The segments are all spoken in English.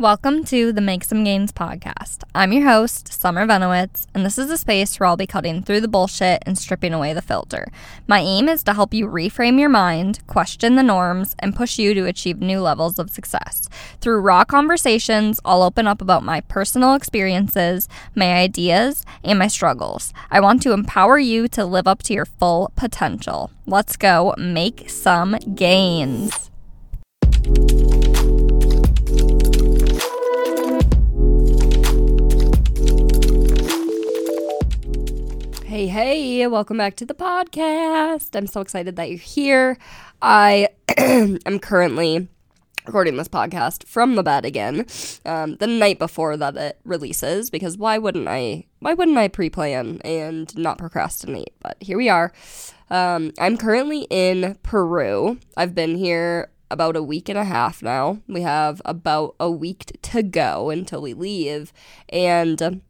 Welcome to the Make Some Gains podcast. I'm your host, Summer Venowitz, and this is a space where I'll be cutting through the bullshit and stripping away the filter. My aim is to help you reframe your mind, question the norms, and push you to achieve new levels of success. Through raw conversations, I'll open up about my personal experiences, my ideas, and my struggles. I want to empower you to live up to your full potential. Let's go make some gains. Hey, hey, welcome back to the podcast. I'm so excited that you're here. I am currently recording this podcast from the bed again um, the night before that it releases because why wouldn't i why wouldn't i pre-plan and not procrastinate but here we are um, i'm currently in peru i've been here about a week and a half now we have about a week to go until we leave and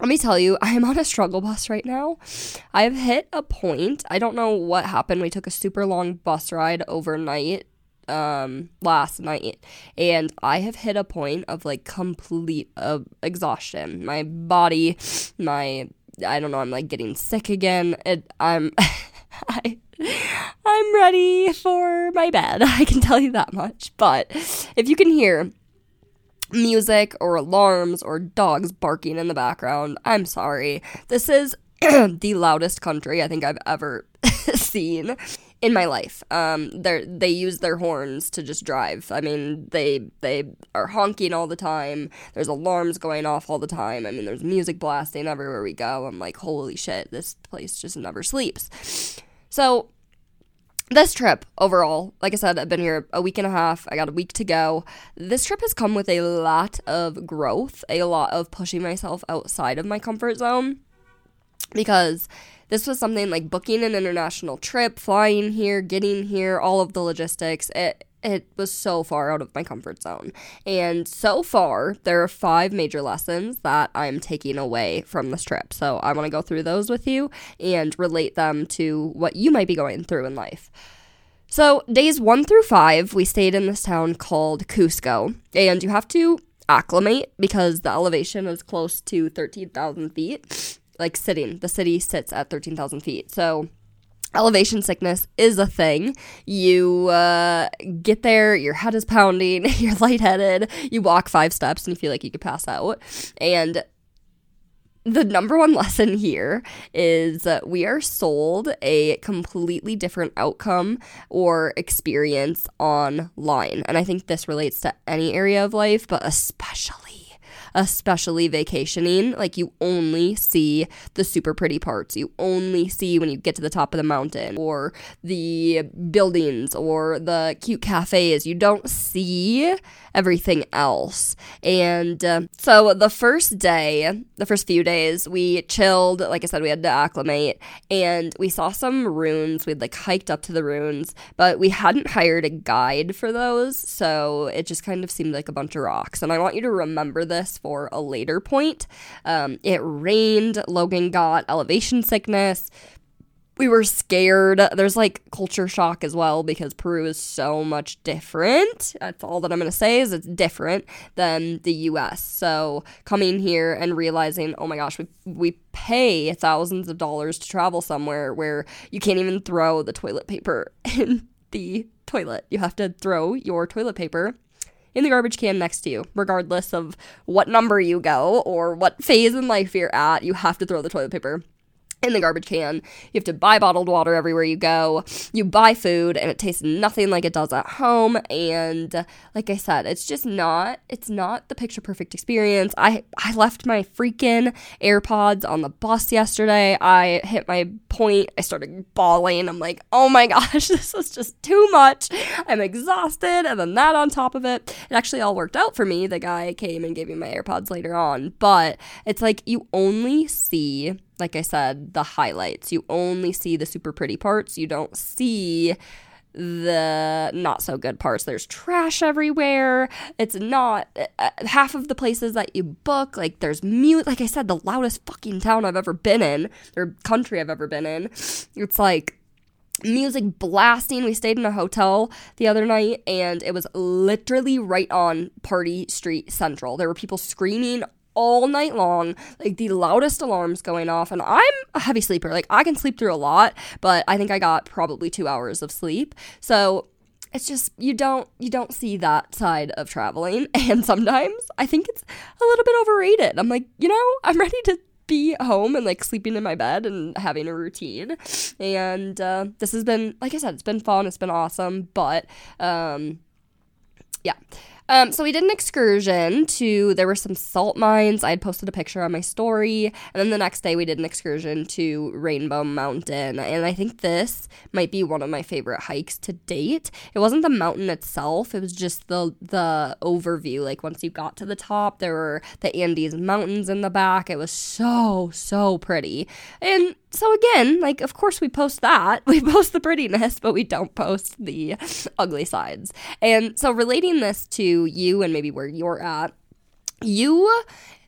let me tell you, I am on a struggle bus right now. I've hit a point. I don't know what happened. We took a super long bus ride overnight um last night and I have hit a point of like complete uh, exhaustion. My body, my I don't know, I'm like getting sick again. It, I'm I I'm ready for my bed. I can tell you that much. But if you can hear music or alarms or dogs barking in the background. I'm sorry. This is the loudest country I think I've ever seen in my life. Um, they they use their horns to just drive. I mean, they they are honking all the time. There's alarms going off all the time. I mean, there's music blasting everywhere we go. I'm like, holy shit, this place just never sleeps. So this trip overall, like I said, I've been here a week and a half. I got a week to go. This trip has come with a lot of growth, a lot of pushing myself outside of my comfort zone because this was something like booking an international trip, flying here, getting here, all of the logistics. It it was so far out of my comfort zone. And so far, there are five major lessons that I'm taking away from this trip. So I want to go through those with you and relate them to what you might be going through in life. So, days one through five, we stayed in this town called Cusco, and you have to acclimate because the elevation is close to 13,000 feet. Like sitting, the city sits at 13,000 feet. So, elevation sickness is a thing. You uh, get there, your head is pounding, you're lightheaded, you walk five steps and you feel like you could pass out. And the number one lesson here is uh, we are sold a completely different outcome or experience online. And I think this relates to any area of life, but especially especially vacationing, like you only see the super pretty parts. You only see when you get to the top of the mountain or the buildings or the cute cafes. You don't see everything else. And uh, so the first day, the first few days, we chilled. Like I said, we had to acclimate and we saw some ruins. We'd like hiked up to the ruins, but we hadn't hired a guide for those. So it just kind of seemed like a bunch of rocks. And I want you to remember this for a later point. Um, it rained. Logan got elevation sickness we were scared. There's like culture shock as well because Peru is so much different. That's all that I'm going to say is it's different than the US. So coming here and realizing, "Oh my gosh, we we pay thousands of dollars to travel somewhere where you can't even throw the toilet paper in the toilet. You have to throw your toilet paper in the garbage can next to you, regardless of what number you go or what phase in life you're at. You have to throw the toilet paper in the garbage can. You have to buy bottled water everywhere you go. You buy food and it tastes nothing like it does at home and like I said, it's just not it's not the picture perfect experience. I I left my freaking AirPods on the bus yesterday. I hit my point. I started bawling. I'm like, "Oh my gosh, this is just too much. I'm exhausted." And then that on top of it, it actually all worked out for me. The guy came and gave me my AirPods later on, but it's like you only see like I said, the highlights. You only see the super pretty parts. You don't see the not so good parts. There's trash everywhere. It's not uh, half of the places that you book. Like there's mute. Like I said, the loudest fucking town I've ever been in or country I've ever been in. It's like music blasting. We stayed in a hotel the other night and it was literally right on Party Street Central. There were people screaming all night long, like the loudest alarms going off. And I'm a heavy sleeper. Like I can sleep through a lot, but I think I got probably two hours of sleep. So it's just you don't you don't see that side of traveling and sometimes i think it's a little bit overrated i'm like you know i'm ready to be home and like sleeping in my bed and having a routine. And uh, this has been, like I said, it's been fun. It's been awesome. But um, yeah. Um, so we did an excursion to there were some salt mines. I had posted a picture on my story, and then the next day we did an excursion to Rainbow Mountain. And I think this might be one of my favorite hikes to date. It wasn't the mountain itself; it was just the the overview. Like once you got to the top, there were the Andes Mountains in the back. It was so so pretty, and so again, like of course we post that. We post the prettiness, but we don't post the ugly sides. And so relating this to you and maybe where you're at, you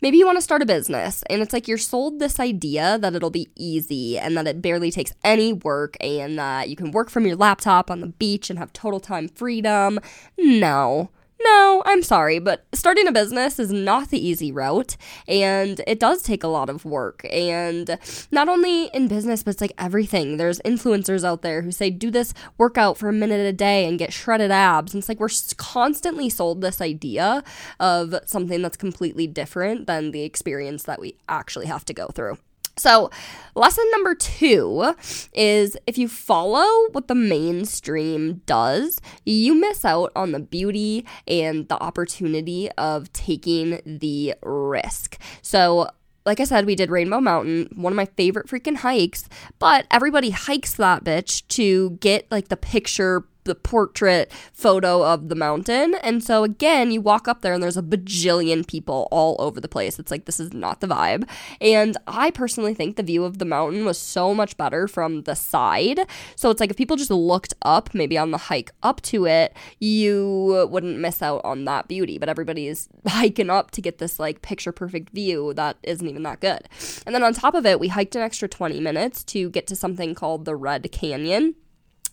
maybe you want to start a business and it's like you're sold this idea that it'll be easy and that it barely takes any work and that you can work from your laptop on the beach and have total time freedom. No. No, I'm sorry, but starting a business is not the easy route, and it does take a lot of work. And not only in business, but it's like everything. There's influencers out there who say, do this workout for a minute a day and get shredded abs. And it's like we're constantly sold this idea of something that's completely different than the experience that we actually have to go through. So, lesson number two is if you follow what the mainstream does, you miss out on the beauty and the opportunity of taking the risk. So, like I said, we did Rainbow Mountain, one of my favorite freaking hikes, but everybody hikes that bitch to get like the picture the portrait photo of the mountain. And so again, you walk up there and there's a bajillion people all over the place. It's like this is not the vibe. And I personally think the view of the mountain was so much better from the side. So it's like if people just looked up, maybe on the hike up to it, you wouldn't miss out on that beauty. But everybody is hiking up to get this like picture perfect view that isn't even that good. And then on top of it, we hiked an extra 20 minutes to get to something called the Red Canyon.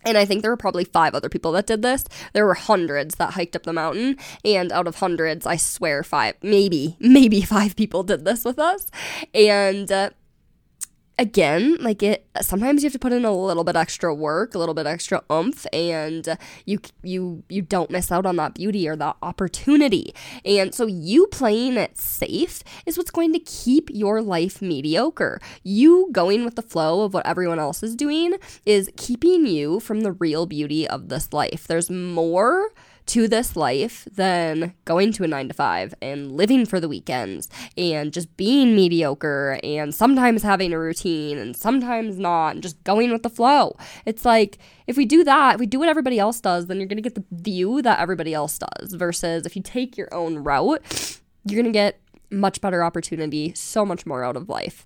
And I think there were probably five other people that did this. There were hundreds that hiked up the mountain. And out of hundreds, I swear five, maybe, maybe five people did this with us. And uh, again, like it sometimes you have to put in a little bit extra work, a little bit extra oomph and you you you don't miss out on that beauty or that opportunity. And so you playing it safe is what's going to keep your life mediocre. You going with the flow of what everyone else is doing is keeping you from the real beauty of this life. There's more to this life than going to a nine to five and living for the weekends and just being mediocre and sometimes having a routine and sometimes not and just going with the flow. It's like if we do that, if we do what everybody else does, then you're going to get the view that everybody else does versus if you take your own route, you're going to get much better opportunity, so much more out of life.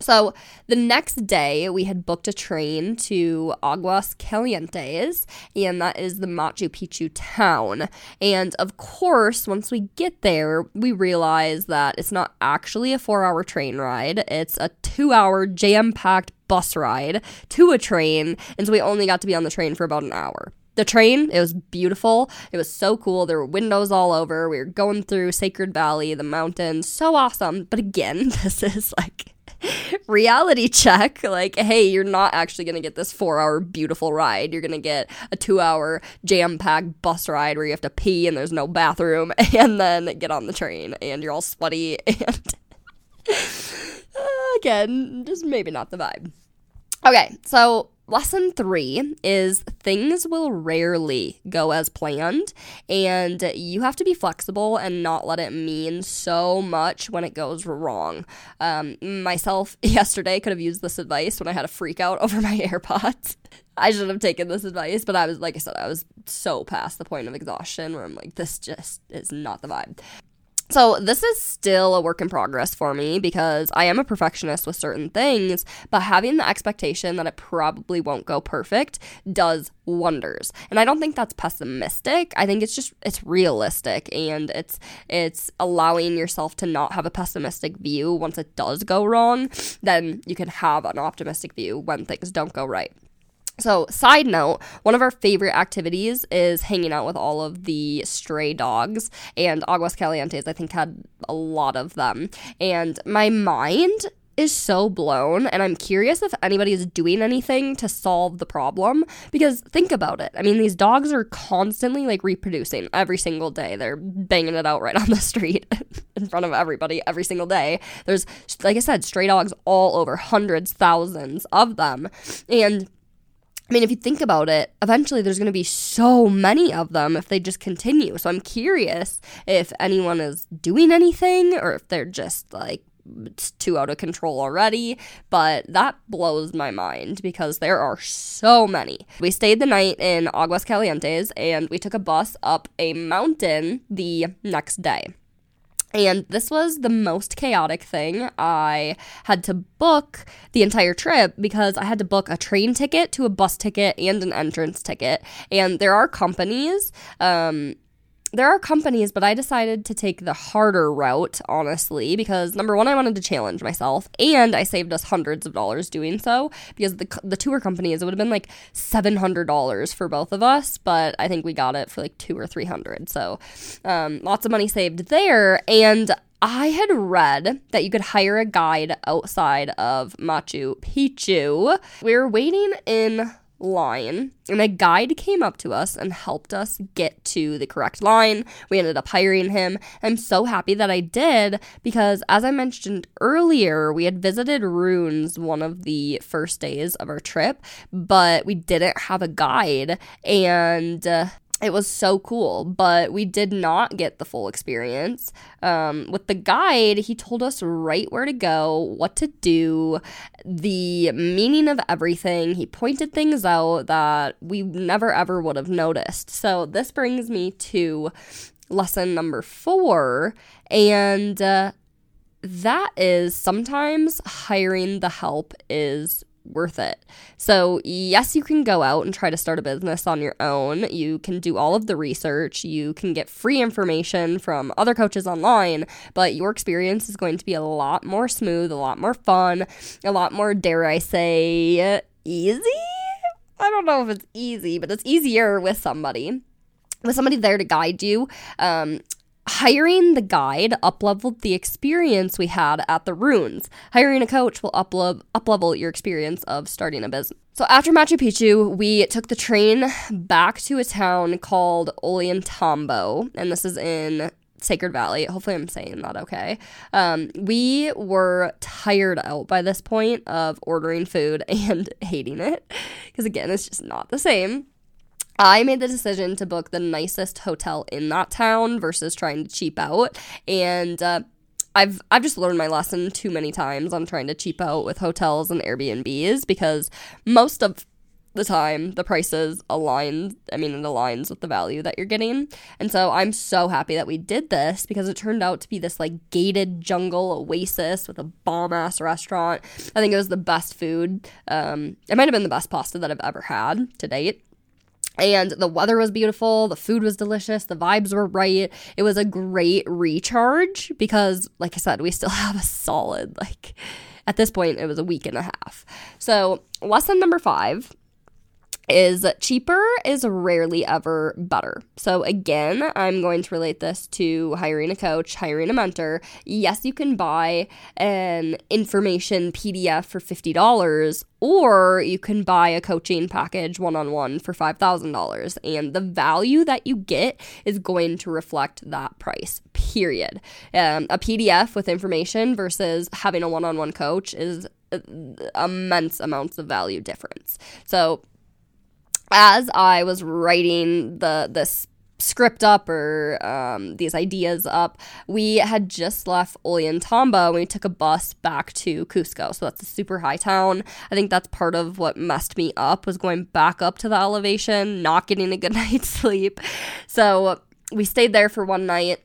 So the next day, we had booked a train to Aguas Calientes, and that is the Machu Picchu town. And of course, once we get there, we realize that it's not actually a four hour train ride, it's a two hour jam packed bus ride to a train. And so we only got to be on the train for about an hour. The train it was beautiful. It was so cool. There were windows all over. We were going through sacred valley the mountains. So awesome. But again this is like reality check like hey you're not actually going to get this four hour beautiful ride. You're going to get a two hour jam packed bus ride where you have to pee and there's no bathroom and then get on the train and you're all sweaty and again just maybe not the vibe. Okay so Lesson three is things will rarely go as planned, and you have to be flexible and not let it mean so much when it goes wrong. Um, myself yesterday could have used this advice when I had a freak out over my AirPods. I should have taken this advice, but I was, like I said, I was so past the point of exhaustion where I'm like, this just is not the vibe. So, this is still a work in progress for me because I am a perfectionist with certain things, but having the expectation that it probably won't go perfect does wonders. And I don't think that's pessimistic. I think it's just it's realistic and it's it's allowing yourself to not have a pessimistic view once it does go wrong, then you can have an optimistic view when things don't go right. So, side note, one of our favorite activities is hanging out with all of the stray dogs, and Aguas Calientes, I think, had a lot of them. And my mind is so blown, and I'm curious if anybody is doing anything to solve the problem. Because think about it. I mean, these dogs are constantly like reproducing every single day. They're banging it out right on the street in front of everybody every single day. There's, like I said, stray dogs all over, hundreds, thousands of them. And I mean, if you think about it, eventually there's going to be so many of them if they just continue. So I'm curious if anyone is doing anything or if they're just like it's too out of control already, but that blows my mind because there are so many. We stayed the night in Aguas Calientes and we took a bus up a mountain the next day. And this was the most chaotic thing. I had to book the entire trip because I had to book a train ticket to a bus ticket and an entrance ticket. And there are companies um, there are companies, but I decided to take the harder route, honestly, because number one, I wanted to challenge myself, and I saved us hundreds of dollars doing so. Because the the tour companies, it would have been like seven hundred dollars for both of us, but I think we got it for like two or three hundred. So, um, lots of money saved there, and I had read that you could hire a guide outside of Machu Picchu. We were waiting in line and a guide came up to us and helped us get to the correct line. We ended up hiring him. I'm so happy that I did because as I mentioned earlier, we had visited ruins one of the first days of our trip, but we didn't have a guide and uh, it was so cool, but we did not get the full experience. Um, with the guide, he told us right where to go, what to do, the meaning of everything. He pointed things out that we never ever would have noticed. So, this brings me to lesson number four, and uh, that is sometimes hiring the help is worth it. So, yes, you can go out and try to start a business on your own. You can do all of the research. You can get free information from other coaches online, but your experience is going to be a lot more smooth, a lot more fun, a lot more, dare I say, easy? I don't know if it's easy, but it's easier with somebody with somebody there to guide you. Um, Hiring the guide upleveled the experience we had at the ruins. Hiring a coach will uplevel, uplevel your experience of starting a business. So after Machu Picchu, we took the train back to a town called Ollantaytambo, and this is in Sacred Valley. Hopefully, I'm saying that okay. Um, we were tired out by this point of ordering food and hating it because, again, it's just not the same. I made the decision to book the nicest hotel in that town versus trying to cheap out. And uh, I've I've just learned my lesson too many times on trying to cheap out with hotels and Airbnbs because most of the time the prices align I mean it aligns with the value that you're getting. And so I'm so happy that we did this because it turned out to be this like gated jungle oasis with a bomb ass restaurant. I think it was the best food. Um, it might have been the best pasta that I've ever had to date. And the weather was beautiful, the food was delicious, the vibes were right. It was a great recharge because, like I said, we still have a solid, like, at this point, it was a week and a half. So, lesson number five is cheaper is rarely ever better. So, again, I'm going to relate this to hiring a coach, hiring a mentor. Yes, you can buy an information PDF for $50, or you can buy a coaching package one on one for $5,000. And the value that you get is going to reflect that price, period. Um, a PDF with information versus having a one on one coach is uh, immense amounts of value difference. So as I was writing the this script up or um, these ideas up, we had just left Ollantaytambo we took a bus back to Cusco. So that's a super high town. I think that's part of what messed me up was going back up to the elevation, not getting a good night's sleep. So we stayed there for one night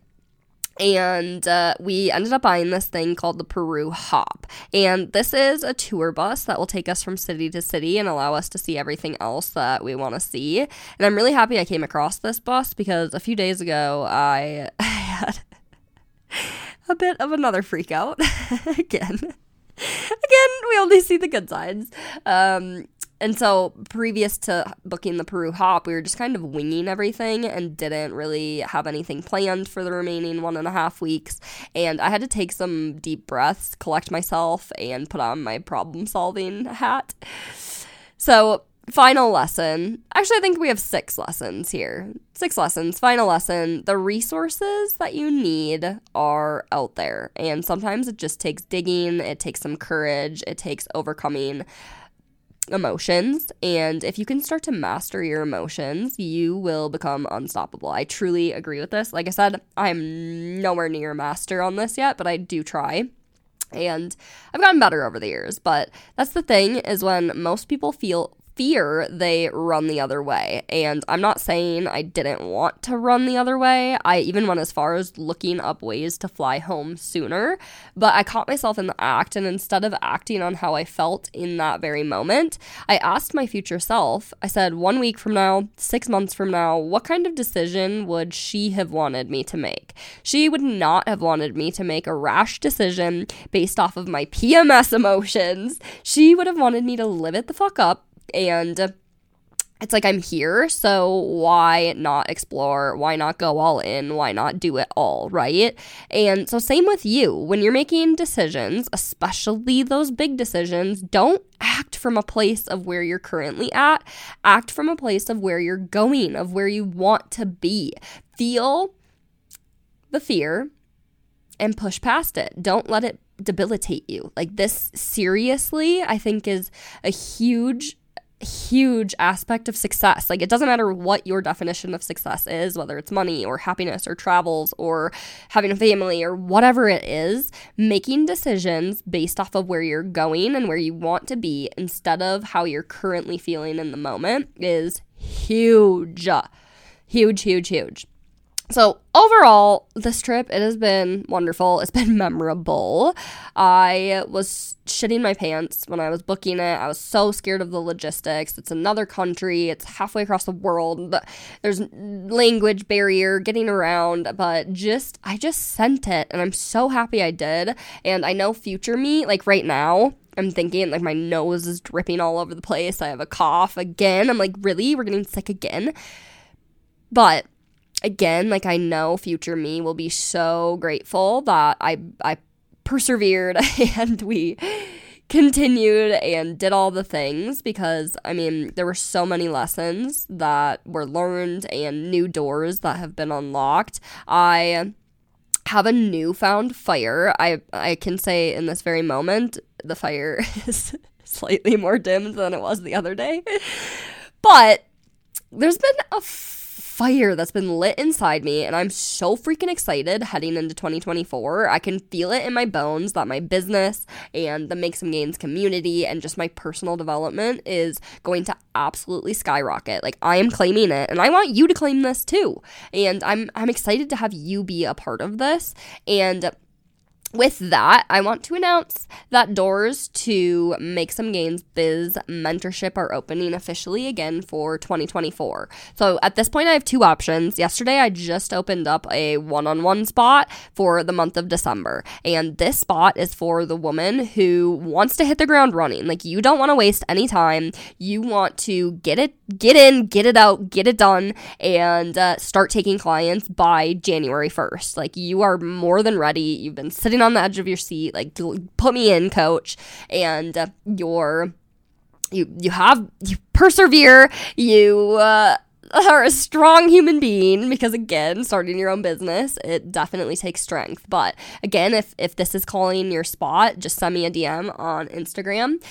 and uh, we ended up buying this thing called the Peru Hop. And this is a tour bus that will take us from city to city and allow us to see everything else that we want to see. And I'm really happy I came across this bus because a few days ago I had a bit of another freak out again. Again, we only see the good sides. Um, and so previous to booking the Peru hop, we were just kind of winging everything and didn't really have anything planned for the remaining one and a half weeks. And I had to take some deep breaths, collect myself, and put on my problem solving hat. So final lesson. Actually, I think we have six lessons here. Six lessons. Final lesson. The resources that you need are out there. And sometimes it just takes digging, it takes some courage, it takes overcoming emotions. And if you can start to master your emotions, you will become unstoppable. I truly agree with this. Like I said, I'm nowhere near a master on this yet, but I do try. And I've gotten better over the years, but that's the thing is when most people feel fear, they run the other way. And I'm not saying I didn't want to run the other way. I even went as far as looking up ways to fly home sooner, but I caught myself in the act. And instead of acting on how I felt in that very moment, I asked my future self, I said, one week from now, six months from now, what kind of decision would she have wanted me to make? She would not have wanted me to make a rash decision based off of my PMS emotions. She would have wanted me to live it the fuck up and it's like I'm here, so why not explore? Why not go all in? Why not do it all, right? And so, same with you. When you're making decisions, especially those big decisions, don't act from a place of where you're currently at. Act from a place of where you're going, of where you want to be. Feel the fear and push past it. Don't let it debilitate you. Like, this seriously, I think, is a huge huge aspect of success. Like, it doesn't matter what your definition of success is, whether it's money or happiness or travels or having a family or whatever it is, making decisions based off of where you're going and where you want to be instead of how you're currently feeling in the moment is huge. Huge, huge, huge. So overall, this trip it has been wonderful. It's been memorable. I was shitting my pants when I was booking it. I was so scared of the logistics. It's another country. It's halfway across the world. There's language barrier getting around, but just I just sent it and I'm so happy I did. And I know future me like right now I'm thinking like my nose is dripping all over the place. I have a cough again. I'm like, really? We're getting sick again? But again, like I know future me will be so grateful that I I persevered and we continued and did all the things because I mean there were so many lessons that were learned and new doors that have been unlocked. I have a newfound fire. I I can say in this very moment the fire is slightly more dimmed than it was the other day. But there's been a fire that's been lit inside me, and I'm so freaking excited heading into 2024. I can feel it in my bones that my business and the Make Some Gains community and just my personal development is going to absolutely skyrocket. Like I am claiming it, and I want you to claim this too. And I'm I'm excited to have you be a part of this. And with that, I want to announce that doors to Make Some Gains Biz mentorship are opening officially again for 2024. So at this point, I have two options. Yesterday, I just opened up a one on one spot for the month of December. And this spot is for the woman who wants to hit the ground running. Like, you don't want to waste any time. You want to get it, get in, get it out, get it done, and uh, start taking clients by January 1st. Like, you are more than ready. You've been sitting on the edge of your seat, like put me in, coach, and uh, you're you you have you persevere, you uh, are a strong human being because again, starting your own business, it definitely takes strength. But again, if if this is calling your spot, just send me a DM on Instagram.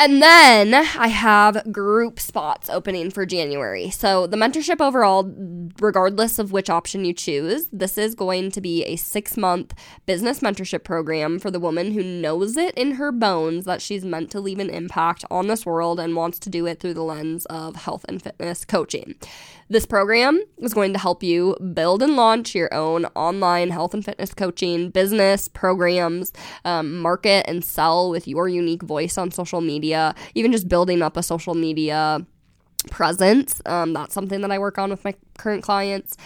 And then I have group spots opening for January. So, the mentorship overall, regardless of which option you choose, this is going to be a six month business mentorship program for the woman who knows it in her bones that she's meant to leave an impact on this world and wants to do it through the lens of health and fitness coaching. This program is going to help you build and launch your own online health and fitness coaching business programs, um, market and sell with your unique voice on social media, even just building up a social media presence. Um, that's something that I work on with my current clients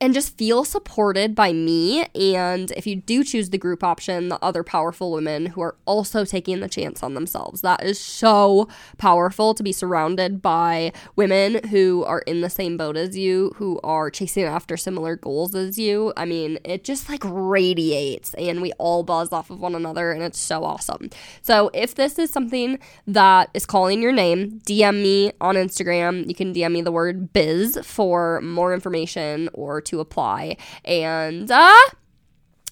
and just feel supported by me. And if you do choose the group option, the other powerful women who are also taking the chance on themselves. That is so powerful to be surrounded by women who are in the same boat as you, who are chasing after similar goals as you. I mean, it just like radiates and we all buzz off of one another and it's so awesome. So if this is something that is calling your name, DM me on Instagram. You can DM me the word biz for more information or to apply. And uh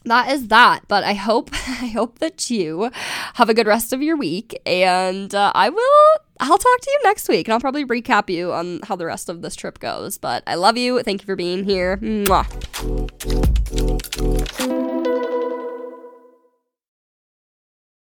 that is that. But I hope I hope that you have a good rest of your week, and uh, I will. I'll talk to you next week, and I'll probably recap you on how the rest of this trip goes. But I love you. Thank you for being here. Mwah.